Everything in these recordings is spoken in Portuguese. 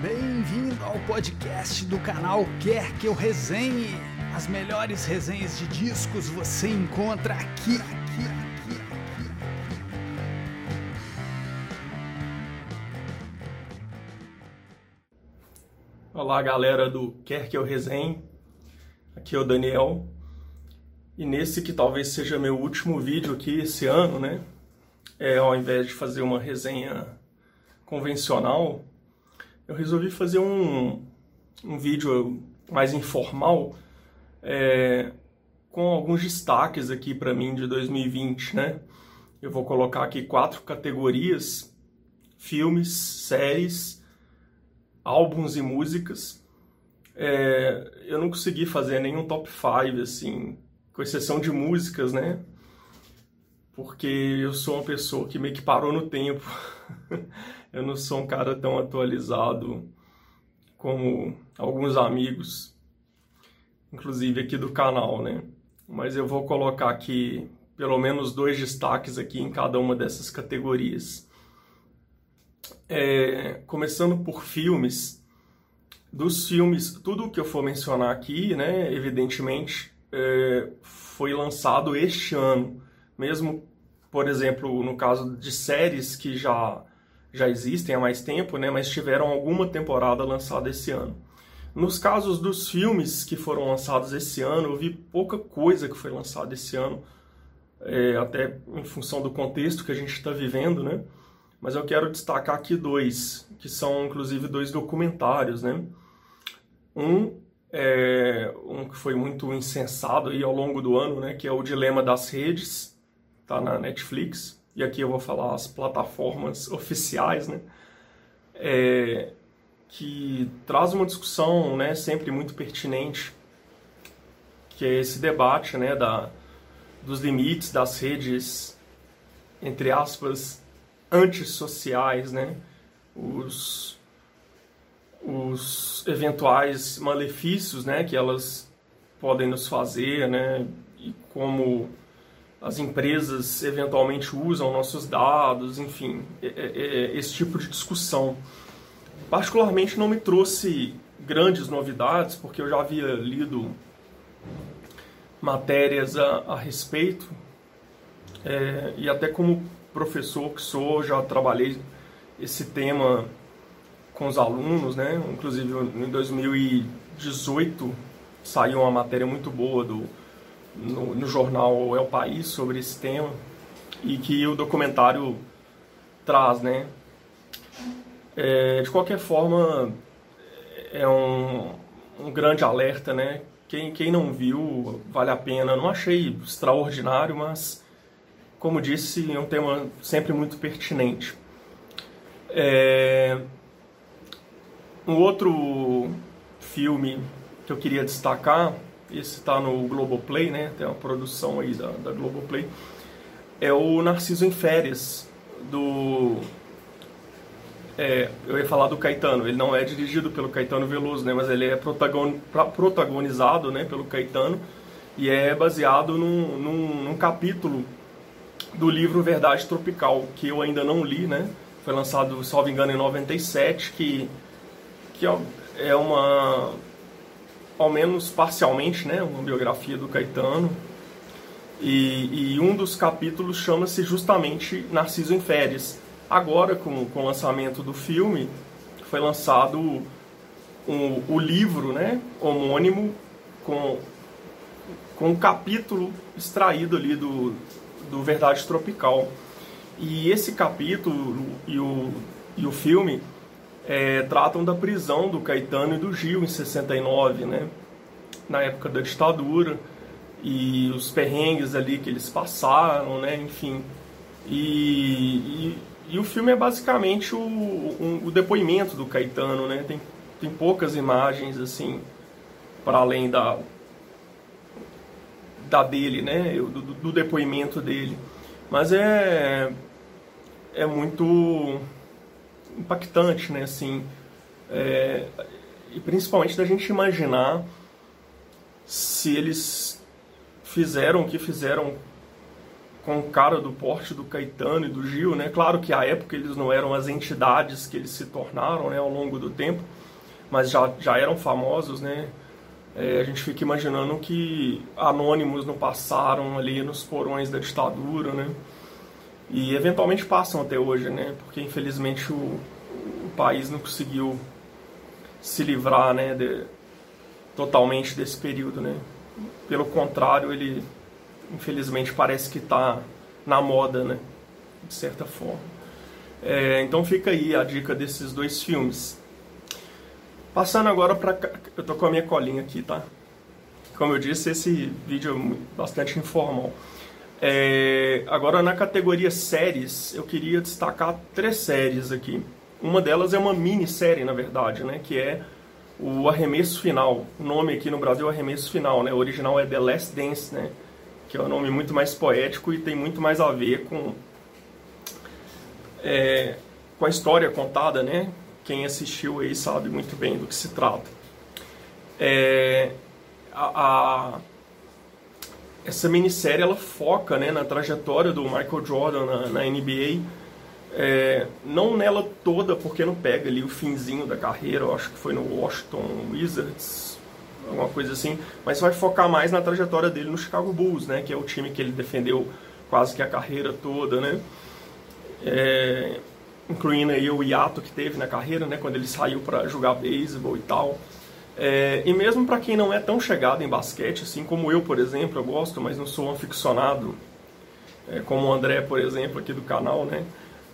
Bem-vindo ao podcast do canal Quer Que Eu Resenhe. As melhores resenhas de discos você encontra aqui, aqui, aqui, aqui. Olá, galera do Quer Que Eu Resenhe. Aqui é o Daniel. E nesse que talvez seja meu último vídeo aqui esse ano, né? É, ao invés de fazer uma resenha convencional, eu resolvi fazer um, um vídeo mais informal é, com alguns destaques aqui para mim de 2020, né? Eu vou colocar aqui quatro categorias: filmes, séries, álbuns e músicas. É, eu não consegui fazer nenhum top 5, assim, com exceção de músicas, né? Porque eu sou uma pessoa que meio que parou no tempo. eu não sou um cara tão atualizado como alguns amigos, inclusive aqui do canal, né? Mas eu vou colocar aqui pelo menos dois destaques aqui em cada uma dessas categorias. É, começando por filmes, dos filmes, tudo que eu for mencionar aqui, né, evidentemente, é, foi lançado este ano, mesmo, por exemplo, no caso de séries que já já existem há mais tempo, né, mas tiveram alguma temporada lançada esse ano. Nos casos dos filmes que foram lançados esse ano, eu vi pouca coisa que foi lançada esse ano, é, até em função do contexto que a gente está vivendo, né? Mas eu quero destacar aqui dois, que são inclusive dois documentários, né? Um é um que foi muito insensado aí ao longo do ano, né? Que é o Dilema das Redes, tá na Netflix e aqui eu vou falar as plataformas oficiais, né? É, que traz uma discussão, né, sempre muito pertinente, que é esse debate, né, da, dos limites das redes, entre aspas, antissociais, né, os, os eventuais malefícios, né, que elas podem nos fazer, né, e como as empresas eventualmente usam nossos dados, enfim, é, é, é, esse tipo de discussão. Particularmente não me trouxe grandes novidades, porque eu já havia lido matérias a, a respeito, é, e até como professor que sou, já trabalhei esse tema com os alunos, né? Inclusive em 2018 saiu uma matéria muito boa do no, no jornal É o País sobre esse tema e que o documentário traz, né? É, de qualquer forma, é um, um grande alerta, né? Quem, quem não viu, vale a pena. Não achei extraordinário, mas, como disse, é um tema sempre muito pertinente. É, um outro filme que eu queria destacar esse está no Globoplay, né? Tem uma produção aí da, da Globoplay. É o Narciso em Férias, do. É, eu ia falar do Caetano, ele não é dirigido pelo Caetano Veloso, né? Mas ele é protagon, protagonizado né, pelo Caetano e é baseado num, num, num capítulo do livro Verdade Tropical, que eu ainda não li, né? Foi lançado, salvo engano, em 97, que, que é, é uma ao menos parcialmente, né, uma biografia do Caetano. E, e um dos capítulos chama-se justamente Narciso em Férias. Agora, com, com o lançamento do filme, foi lançado um, o livro né, homônimo com, com um capítulo extraído ali do, do Verdade Tropical. E esse capítulo e o, e o filme é, tratam da prisão do Caetano e do Gil em 69, né? Na época da ditadura e os perrengues ali que eles passaram, né? Enfim. E, e, e o filme é basicamente o, um, o depoimento do Caetano, né? Tem, tem poucas imagens assim para além da da dele, né? Do, do depoimento dele. Mas é é muito impactante, né? Assim, é, e principalmente da gente imaginar se eles fizeram o que fizeram com o cara do porte do Caetano e do Gil, né? Claro que à época eles não eram as entidades que eles se tornaram, né, ao longo do tempo, mas já, já eram famosos, né? É, a gente fica imaginando que anônimos não passaram ali nos porões da ditadura, né? E eventualmente passam até hoje, né? Porque infelizmente o, o país não conseguiu se livrar, né, de, totalmente desse período, né? Pelo contrário, ele infelizmente parece que está na moda, né? De certa forma. É, então fica aí a dica desses dois filmes. Passando agora para eu tô com a minha colinha aqui, tá? Como eu disse, esse vídeo é bastante informal. É, agora na categoria séries, eu queria destacar três séries aqui. Uma delas é uma minissérie, na verdade, né? Que é o Arremesso Final. O nome aqui no Brasil é Arremesso Final, né? O original é The Last Dance, né? Que é um nome muito mais poético e tem muito mais a ver com é, com a história contada, né? Quem assistiu aí sabe muito bem do que se trata. É, a, a, essa minissérie ela foca né, na trajetória do Michael Jordan na, na NBA é, não nela toda, porque não pega ali o finzinho da carreira, eu acho que foi no Washington Wizards, alguma coisa assim, mas vai focar mais na trajetória dele no Chicago Bulls, né, que é o time que ele defendeu quase que a carreira toda, né, é, incluindo aí o hiato que teve na carreira, né, quando ele saiu para jogar beisebol e tal. É, e mesmo para quem não é tão chegado em basquete, assim como eu, por exemplo, eu gosto, mas não sou um aficionado, é, como o André, por exemplo, aqui do canal, né?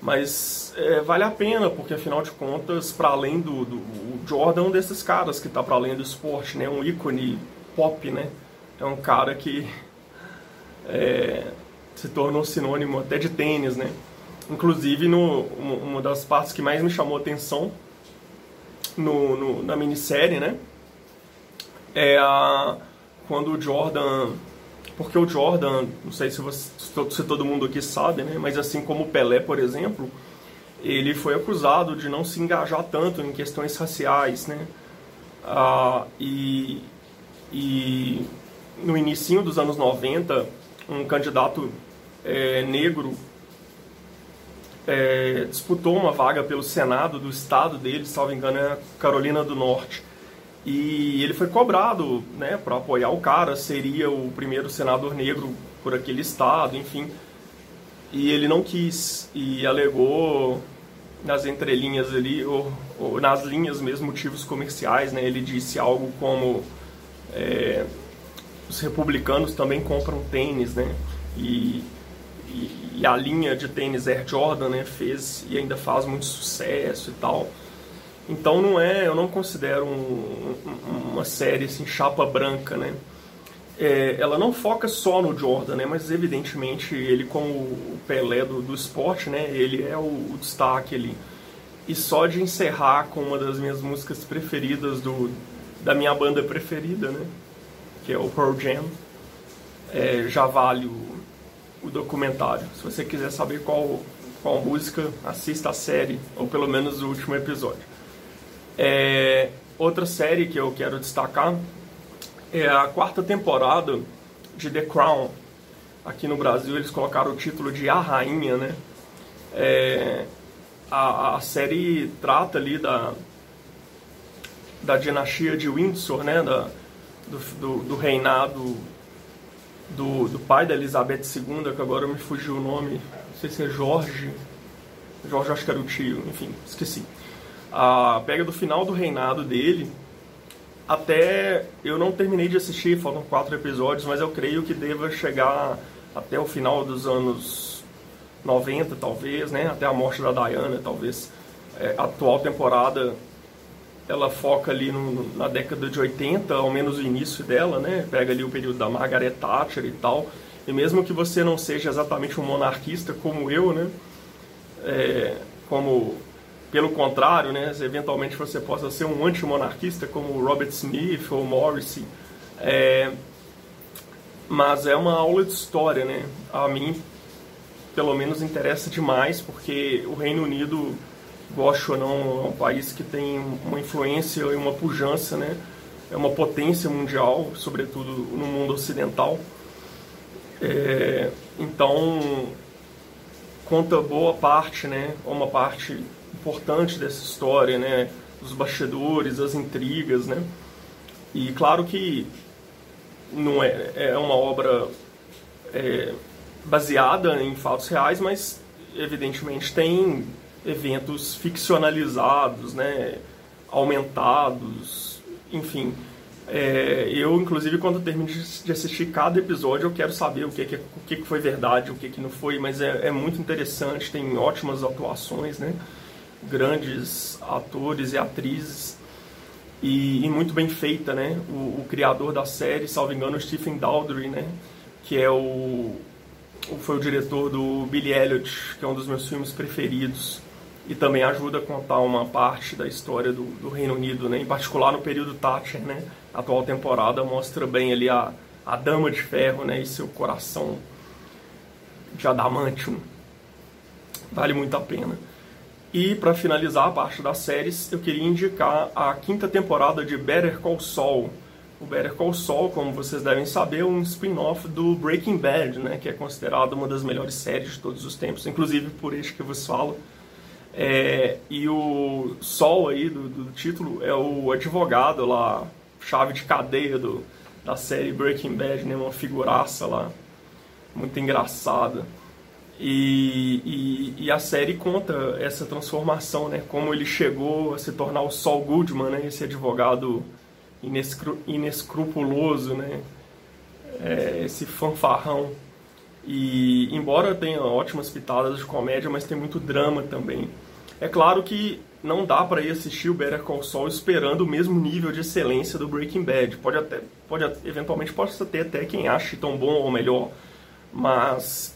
Mas é, vale a pena, porque afinal de contas, para além do, do Jordan, é um desses caras que está para além do esporte, né? Um ícone pop, né? É um cara que é, se tornou sinônimo até de tênis, né? Inclusive, no, uma das partes que mais me chamou atenção no, no, na minissérie, né? É a, quando o Jordan porque o Jordan, não sei se, você, se todo mundo aqui sabe, né, mas assim como o Pelé, por exemplo, ele foi acusado de não se engajar tanto em questões raciais, né? Ah, e, e no início dos anos 90, um candidato é, negro é, disputou uma vaga pelo Senado do estado dele, salvo engano, é Carolina do Norte. E ele foi cobrado, né, para apoiar o cara, seria o primeiro senador negro por aquele estado, enfim. E ele não quis e alegou nas entrelinhas ali, ou, ou nas linhas mesmo, motivos comerciais, né? Ele disse algo como é, os republicanos também compram tênis, né? E, e, e, a linha de tênis Air Jordan, né, fez e ainda faz muito sucesso e tal. Então não é, eu não considero um, uma série assim chapa branca, né? É, ela não foca só no Jordan, né? Mas evidentemente ele como o Pelé do, do esporte, né? Ele é o, o, destaque ali. E só de encerrar com uma das minhas músicas preferidas do da minha banda preferida, né? Que é o Pearl Jam, é, já vale o, o documentário. Se você quiser saber qual qual música, assista a série ou pelo menos o último episódio. É, outra série que eu quero destacar é a quarta temporada de The Crown. Aqui no Brasil eles colocaram o título de A Rainha, né? É, a, a, série trata ali da, da dinastia de Windsor, né? Da, do, do, do reinado do, do, pai da Elizabeth II, que agora me fugiu o nome, não sei se é Jorge. Jorge acho que era o tio, enfim, esqueci pega do final do reinado dele até eu não terminei de assistir, faltam quatro episódios, mas eu creio que deva chegar até o final dos anos 90, talvez, né? Até a morte da Diana, talvez. É, a atual temporada ela foca ali no, na década de 80, ao menos o início dela, né? Pega ali o período da Margaret Thatcher e tal. E mesmo que você não seja exatamente um monarquista como eu, né? É, como pelo contrário, né, eventualmente você possa ser um antimonarquista como Robert Smith ou Morrissey. É, mas é uma aula de história, né? A mim, pelo menos, interessa demais, porque o Reino Unido, gosto ou não, é um país que tem uma influência e uma pujança, né? É uma potência mundial, sobretudo no mundo ocidental. É, Então, conta boa parte, né, uma parte importante dessa história, né, os bastidores, as intrigas, né. E claro que não é, é uma obra é, baseada em fatos reais, mas evidentemente tem eventos ficcionalizados, né, aumentados, enfim. É, eu, inclusive, quando termino de assistir cada episódio, eu quero saber o que, que, o que, que foi verdade, o que, que não foi, mas é, é muito interessante, tem ótimas atuações, né? Grandes atores e atrizes e, e muito bem feita, né? O, o, criador da série, salvo engano, Stephen Daldry, né? Que é o, foi o diretor do Billy Elliot, que é um dos meus filmes preferidos e também ajuda a contar uma parte da história do, do Reino Unido, né? Em particular no período Thatcher, né? A atual temporada mostra bem ali a, a Dama de Ferro, né? E seu coração de adamantium. Vale muito a pena. E para finalizar a parte das séries, eu queria indicar a quinta temporada de Better Call Saul. O Better Call Saul, como vocês devem saber, é um spin-off do Breaking Bad, né, que é considerado uma das melhores séries de todos os tempos, inclusive por este que vos falo. É, e o Sol aí do, do título é o advogado lá, chave de cadeia do, da série Breaking Bad, né? Uma figuraça lá, muito engraçada. E, e, e, a série conta essa transformação, né? Como ele chegou a se tornar o Saul Goodman, né? Esse advogado inescru inescrupuloso, né? É, esse fanfarrão. E embora tenha ótimas pitadas de comédia, mas tem muito drama também. É claro que não dá para ir assistir o Better Call Saul esperando o mesmo nível de excelência do Breaking Bad. Pode até, pode eventualmente pode ter até quem ache tão bom ou melhor, mas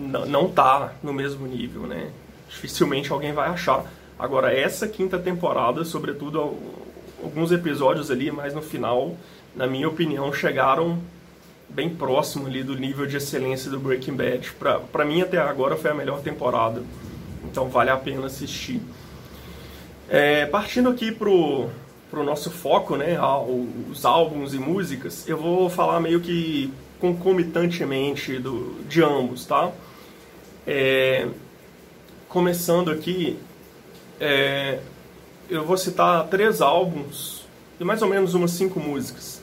não tá no mesmo nível, né? Dificilmente alguém vai achar. Agora essa quinta temporada, sobretudo alguns episódios ali, mais no final, na minha opinião, chegaram bem próximo ali do nível de excelência do Breaking Bad. Para mim até agora foi a melhor temporada. Então vale a pena assistir. É, partindo aqui pro, pro nosso foco, né, os álbuns e músicas, eu vou falar meio que concomitantemente do, de ambos, tá? É, começando aqui, é, eu vou citar três álbuns e mais ou menos umas cinco músicas.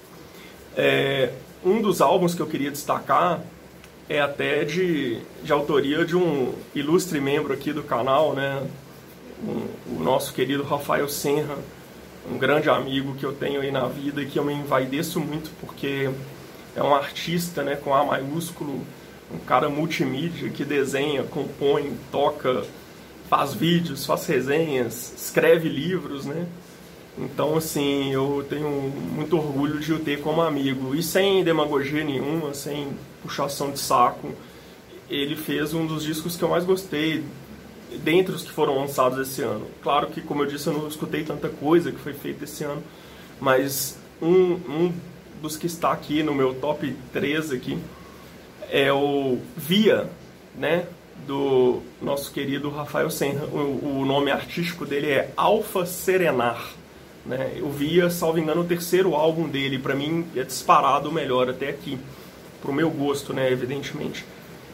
É, um dos álbuns que eu queria destacar é até de, de autoria de um ilustre membro aqui do canal, né? Um, o nosso querido Rafael Senra, um grande amigo que eu tenho aí na vida e que eu me envaideço muito porque é um artista né, com A maiúsculo, um cara multimídia que desenha, compõe, toca, faz vídeos, faz resenhas, escreve livros, né? Então, assim, eu tenho muito orgulho de o ter como amigo. E sem demagogia nenhuma, sem puxação de saco, ele fez um dos discos que eu mais gostei dentre os que foram lançados esse ano. Claro que, como eu disse, eu não escutei tanta coisa que foi feita esse ano, mas um, um dos que está aqui no meu top 3 aqui é o Via, né? Do nosso querido Rafael Senra. O, o nome artístico dele é Alfa Serenar. Né? Eu via, salvo engano, o terceiro álbum dele. Para mim é disparado o melhor até aqui. Pro meu gosto, né? Evidentemente.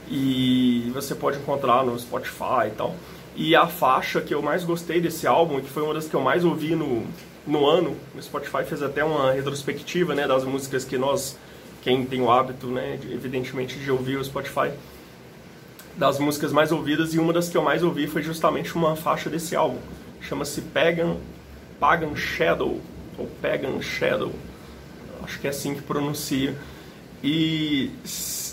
E você pode encontrar no Spotify e tal. E a faixa que eu mais gostei desse álbum, que foi uma das que eu mais ouvi no, no ano, o Spotify fez até uma retrospectiva né, das músicas que nós, quem tem o hábito, né, de, evidentemente, de ouvir o Spotify, das músicas mais ouvidas, e uma das que eu mais ouvi foi justamente uma faixa desse álbum. Chama-se Pagan Pagan Shadow, ou Pagan Shadow, acho que é assim que pronuncia. E,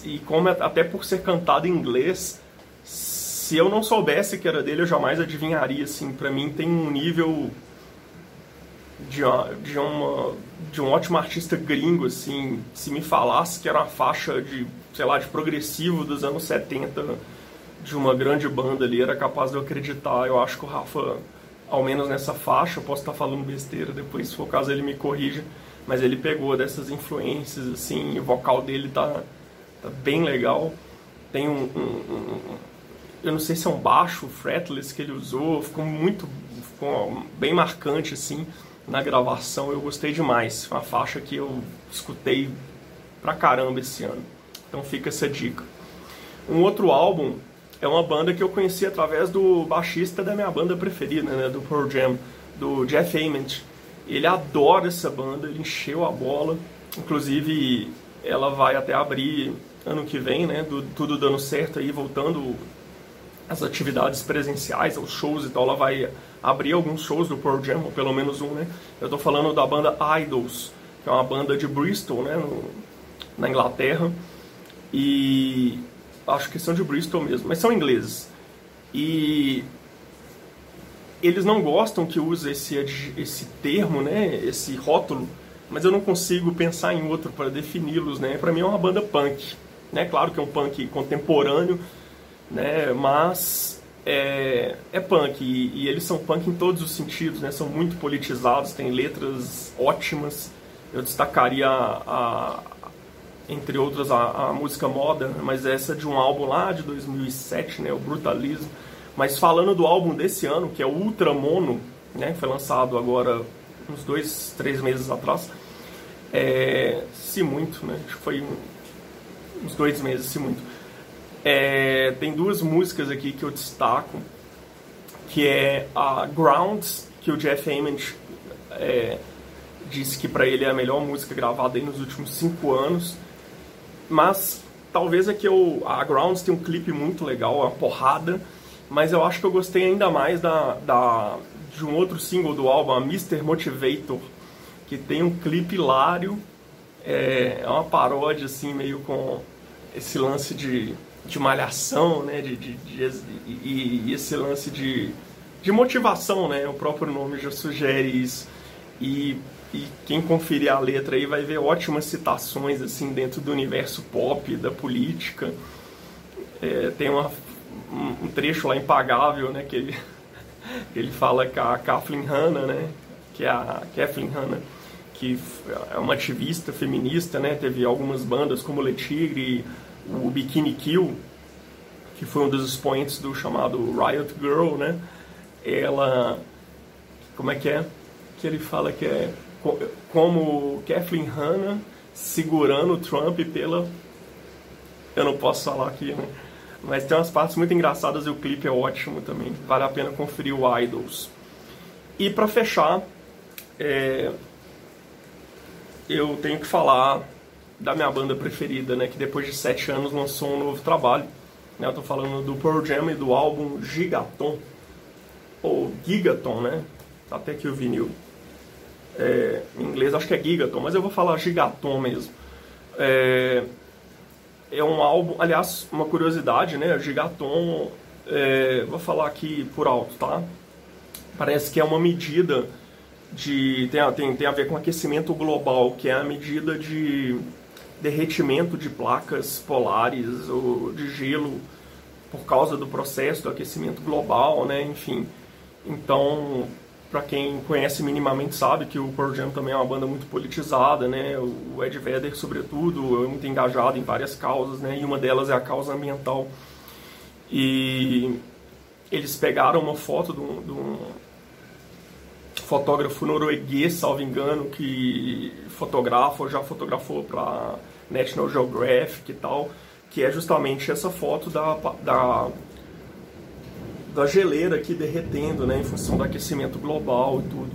e como é, até por ser cantado em inglês, se eu não soubesse que era dele, eu jamais adivinharia, assim, para mim tem um nível de, uma, de, uma, de um ótimo artista gringo, assim, se me falasse que era uma faixa de, sei lá, de progressivo dos anos 70 de uma grande banda ali, era capaz de eu acreditar. Eu acho que o Rafa ao menos nessa faixa, eu posso estar falando besteira depois, se for o caso ele me corrija, mas ele pegou dessas influências, assim, o vocal dele tá, tá bem legal. Tem um, um, um, eu não sei se é um baixo fretless que ele usou, ficou muito, ficou bem marcante, assim, na gravação, eu gostei demais. Uma faixa que eu escutei pra caramba esse ano. Então fica essa dica. Um outro álbum é uma banda que eu conheci através do baixista da minha banda preferida, né, do Pearl Jam, do Jeff Ament. Ele adora essa banda, ele encheu a bola. Inclusive, ela vai até abrir ano que vem, né, do, tudo dando certo aí, voltando as atividades presenciais, os shows e tal, ela vai abrir alguns shows do Pearl Jam, ou pelo menos um, né? Eu tô falando da banda Idols, que é uma banda de Bristol, né, no, na Inglaterra. E acho que são de Bristol mesmo, mas são ingleses. E eles não gostam que use esse, esse termo, né, esse rótulo, mas eu não consigo pensar em outro para defini-los, né? Para mim é uma banda punk, né? Claro que é um punk contemporâneo, né? Mas é, é punk e, e, eles são punk em todos os sentidos, né? São muito politizados, têm letras ótimas. Eu destacaria a, a entre outras a, a, música Moda, mas essa é de um álbum lá de 2007, né? O Brutalismo. Mas falando do álbum desse ano, que é o Ultra Mono, né? Foi lançado agora uns dois, três meses atrás. É, se muito, né? Acho que foi uns dois meses, se muito. É, tem duas músicas aqui que eu destaco, que é a Grounds, que o Jeff Ament é, disse que para ele é a melhor música gravada nos últimos cinco anos. Mas talvez é que eu, a Grounds tem um clipe muito legal, uma porrada, mas eu acho que eu gostei ainda mais da, da, de um outro single do álbum, a Mr. Motivator, que tem um clipe hilário, é, é uma paródia assim, meio com esse lance de de malhação, né? De, de, de e, e, esse lance de, de motivação, né? O próprio nome já sugere isso. E, e quem conferir a letra aí vai ver ótimas citações assim dentro do universo pop, da política. É, tem uma, um trecho lá impagável, né? Que ele, ele fala com a Kathleen Hanna, né? Que é a Kathleen Hanna que é uma ativista feminista, né? Teve algumas bandas como Le Tigre, o Bikini Kill, que foi um dos expoentes do chamado Riot Girl, né? Ela, como é que é? Que ele fala que é como Kathleen Hanna segurando o Trump pela... Eu não posso falar aqui, né? Mas tem umas partes muito engraçadas e o clipe é ótimo também. Vale a pena conferir o Idols. E para fechar, é... eu tenho que falar da minha banda preferida, né? Que depois de sete anos lançou um novo trabalho. Né? Eu tô falando do Pearl Jam e do álbum Gigaton. Ou Gigaton, né? Tá até aqui o vinil. É, em inglês acho que é Gigaton, mas eu vou falar Gigaton mesmo. É, é um álbum, aliás, uma curiosidade, né? Gigaton, é, vou falar aqui por alto, tá? Parece que é uma medida de. Tem, tem, tem a ver com aquecimento global, que é a medida de derretimento de placas polares ou de gelo por causa do processo do aquecimento global, né? Enfim, então para quem conhece minimamente sabe que o Pearl Jam também é uma banda muito politizada, né? O Ed Vedder, sobretudo, é muito engajado em várias causas, né? E uma delas é a causa ambiental. E eles pegaram uma foto de um, de um fotógrafo norueguês, salvo engano, que fotografa, já fotografou para National Geographic e tal, que é justamente essa foto da, da, da geleira aqui derretendo, né, em função do aquecimento global e tudo.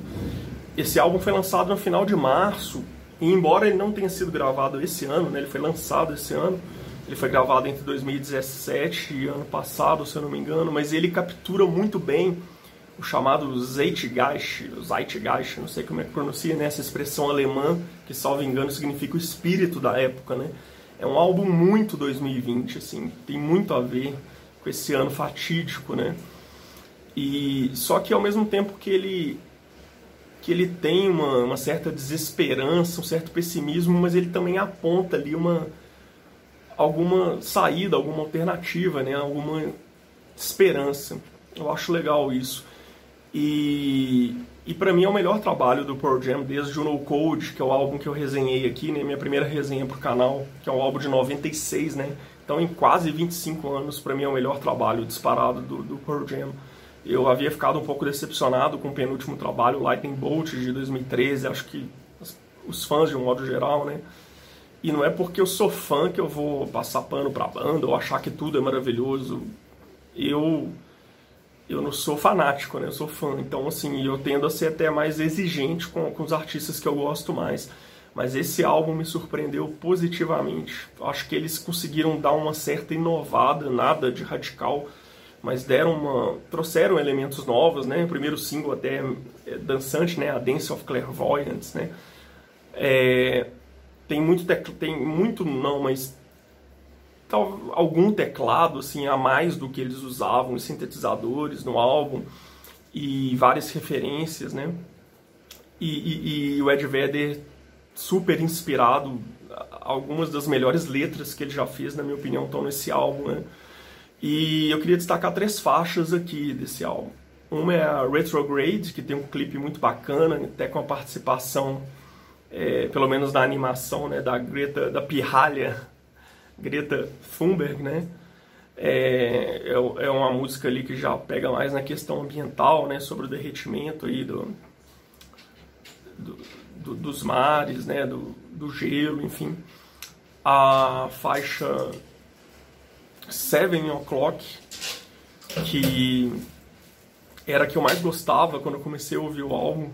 Esse álbum foi lançado no final de março, e embora ele não tenha sido gravado esse ano, né, ele foi lançado esse ano, ele foi gravado entre 2017 e ano passado, se eu não me engano, mas ele captura muito bem o chamado Zeitgeist, Zeitgeist, não sei como é que pronuncia, né? essa expressão alemã que, salvo engano, significa o espírito da época. Né? É um álbum muito 2020, assim, tem muito a ver com esse ano fatídico, né? E só que ao mesmo tempo que ele que ele tem uma, uma certa desesperança, um certo pessimismo, mas ele também aponta ali uma alguma saída, alguma alternativa, né? Alguma esperança. Eu acho legal isso. E, e para mim é o melhor trabalho do Pearl Jam desde o No Code, que é o álbum que eu resenhei aqui, né, minha primeira resenha pro canal, que é um álbum de 96, né? Então em quase 25 anos, para mim é o melhor trabalho disparado do, do Pearl Jam. Eu havia ficado um pouco decepcionado com o penúltimo trabalho, Lightning Bolt, de 2013, acho que os fãs de um modo geral, né? E não é porque eu sou fã que eu vou passar pano pra banda ou achar que tudo é maravilhoso. Eu eu não sou fanático, né? Eu sou fã. Então, assim, eu tendo a ser até mais exigente com, com os artistas que eu gosto mais. Mas esse álbum me surpreendeu positivamente. Acho que eles conseguiram dar uma certa inovada, nada de radical, mas deram uma. trouxeram elementos novos, né? O primeiro single até é dançante, né? A Dance of Clairvoyance, né? É, tem muito tem muito não, mas tal, algum teclado assim a mais do que eles usavam, sintetizadores no álbum e várias referências, né? E, e, e o Ed Vedder super inspirado, algumas das melhores letras que ele já fez, na minha opinião, estão nesse álbum, né? E eu queria destacar três faixas aqui desse álbum. Uma é a Retrograde, que tem um clipe muito bacana, até com a participação é, pelo menos na animação, né, da Greta, da pirralha Greta Thunberg, né, é, é, é, uma música ali que já pega mais na questão ambiental, né, sobre o derretimento aí do, do, do dos mares, né, do, do gelo, enfim. A faixa Seven O'Clock, que era a que eu mais gostava quando eu comecei a ouvir o álbum.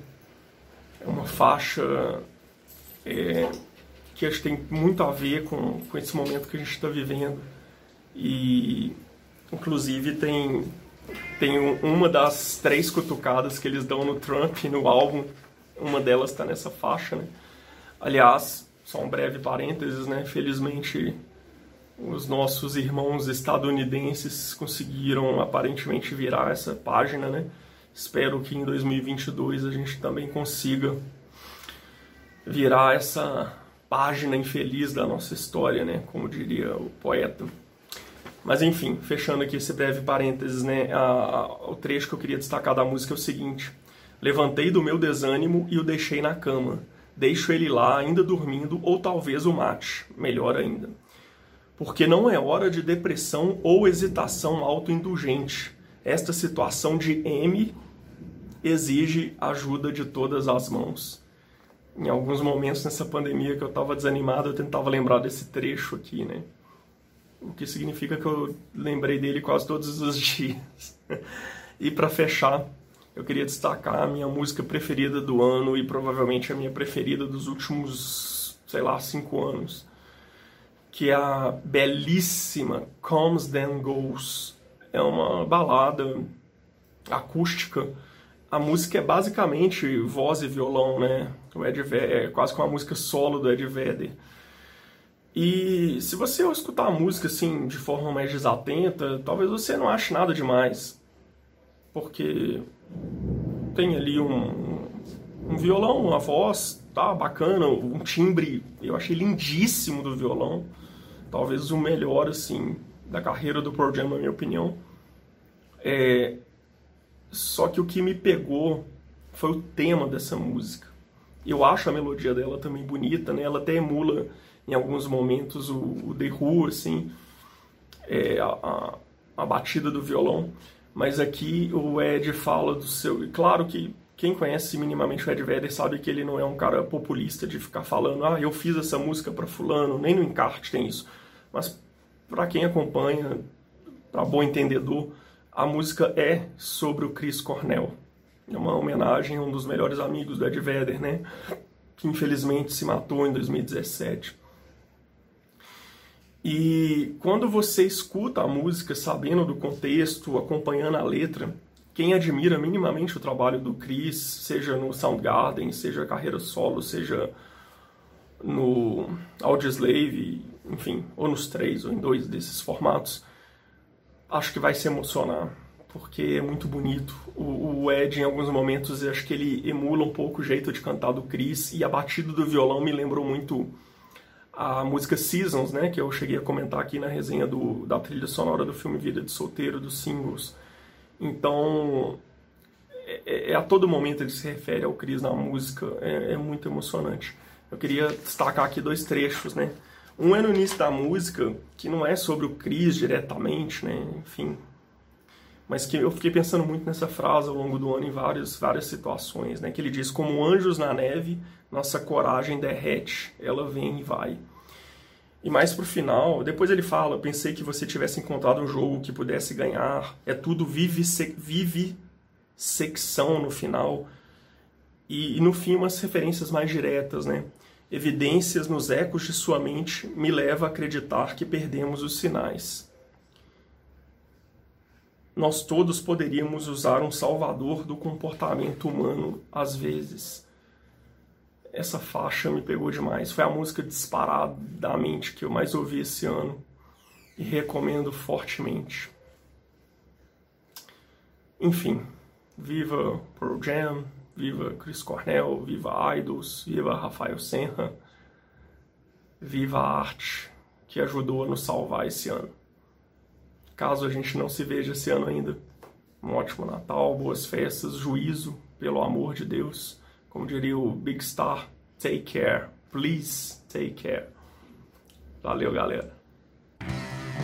É uma faixa é, que acho que tem muito a ver com, com esse momento que a gente está vivendo. E, inclusive, tem, tem uma das três cutucadas que eles dão no Trump no álbum, uma delas está nessa faixa, né? Aliás, só um breve parênteses, né? Felizmente, os nossos irmãos estadunidenses conseguiram aparentemente virar essa página, né? Espero que em 2022 a gente também consiga virar essa página infeliz da nossa história, né? Como diria o poeta. Mas enfim, fechando aqui esse breve parênteses, né? A, a, o trecho que eu queria destacar da música é o seguinte: Levantei do meu desânimo e o deixei na cama. Deixo ele lá, ainda dormindo, ou talvez o mate, melhor ainda. Porque não é hora de depressão ou hesitação autoindulgente. Esta situação de M exige ajuda de todas as mãos em alguns momentos nessa pandemia que eu estava desanimado, eu tentava lembrar desse trecho aqui, né? O que significa que eu lembrei dele quase todos os dias. e para fechar, eu queria destacar a minha música preferida do ano e provavelmente a minha preferida dos últimos, sei lá, cinco anos, que é a belíssima Comes Then Goes. É uma balada acústica a música é basicamente voz e violão, né? O Ed Vedder, é quase com uma música solo do Ed Vedder. E se você escutar a música assim de forma mais desatenta, talvez você não ache nada demais. Porque tem ali um, um violão, uma voz, tá bacana, um timbre, eu achei lindíssimo do violão. Talvez o melhor assim da carreira do Pearl Jam, na minha opinião. É, só que o que me pegou foi o tema dessa música. Eu acho a melodia dela também bonita, né? Ela até emula em alguns momentos o, o The Who, assim, é, a, a, a, batida do violão. Mas aqui o Ed fala do seu. Claro que quem conhece minimamente o Ed Vedder sabe que ele não é um cara populista de ficar falando, ah, eu fiz essa música para fulano, nem no encarte tem isso. Mas para quem acompanha, para bom entendedor, a música é sobre o Chris Cornell. É uma homenagem a um dos melhores amigos do Ed Vedder, né? Que infelizmente se matou em 2017. E quando você escuta a música sabendo do contexto, acompanhando a letra, quem admira minimamente o trabalho do Chris, seja no Soundgarden, seja carreira solo, seja no Audioslave, enfim, ou nos três ou em dois desses formatos, acho que vai se emocionar, porque é muito bonito. O, o, Ed, em alguns momentos, acho que ele emula um pouco o jeito de cantar do Chris, e a batida do violão me lembrou muito a música Seasons, né, que eu cheguei a comentar aqui na resenha do, da trilha sonora do filme Vida de Solteiro, dos singles. Então, é, é, é a todo momento ele se refere ao Chris na música, é, é muito emocionante. Eu queria destacar aqui dois trechos, né? Um é no início da música, que não é sobre o Chris diretamente, né? Enfim. Mas que eu fiquei pensando muito nessa frase ao longo do ano em várias, várias situações, né? Que ele diz: Como anjos na neve, nossa coragem derrete, ela vem e vai. E mais pro final, depois ele fala: pensei que você tivesse encontrado um jogo que pudesse ganhar. É tudo vive, vive secção no final. E, e no fim, umas referências mais diretas, né? Evidências nos ecos de sua mente me leva a acreditar que perdemos os sinais. Nós todos poderíamos usar um salvador do comportamento humano às vezes essa faixa me pegou demais. Foi a música disparadamente que eu mais ouvi esse ano e recomendo fortemente. Enfim, viva Pearl Jam, viva Chris Cornell, viva Idols, viva Rafael Senra, viva a arte que ajudou a nos salvar esse ano. Caso a gente não se veja esse ano ainda, um ótimo Natal, boas festas, juízo, pelo amor de Deus como diria o Big Star, take care. Please take care. Valeu, galera.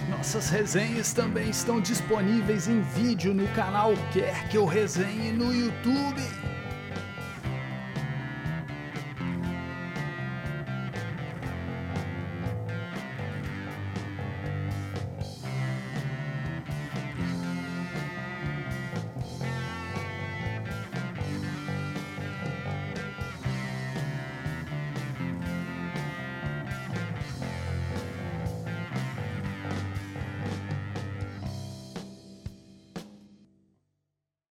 Nossas resenhas também estão disponíveis em vídeo no canal Quer Que Eu Resenhe no YouTube.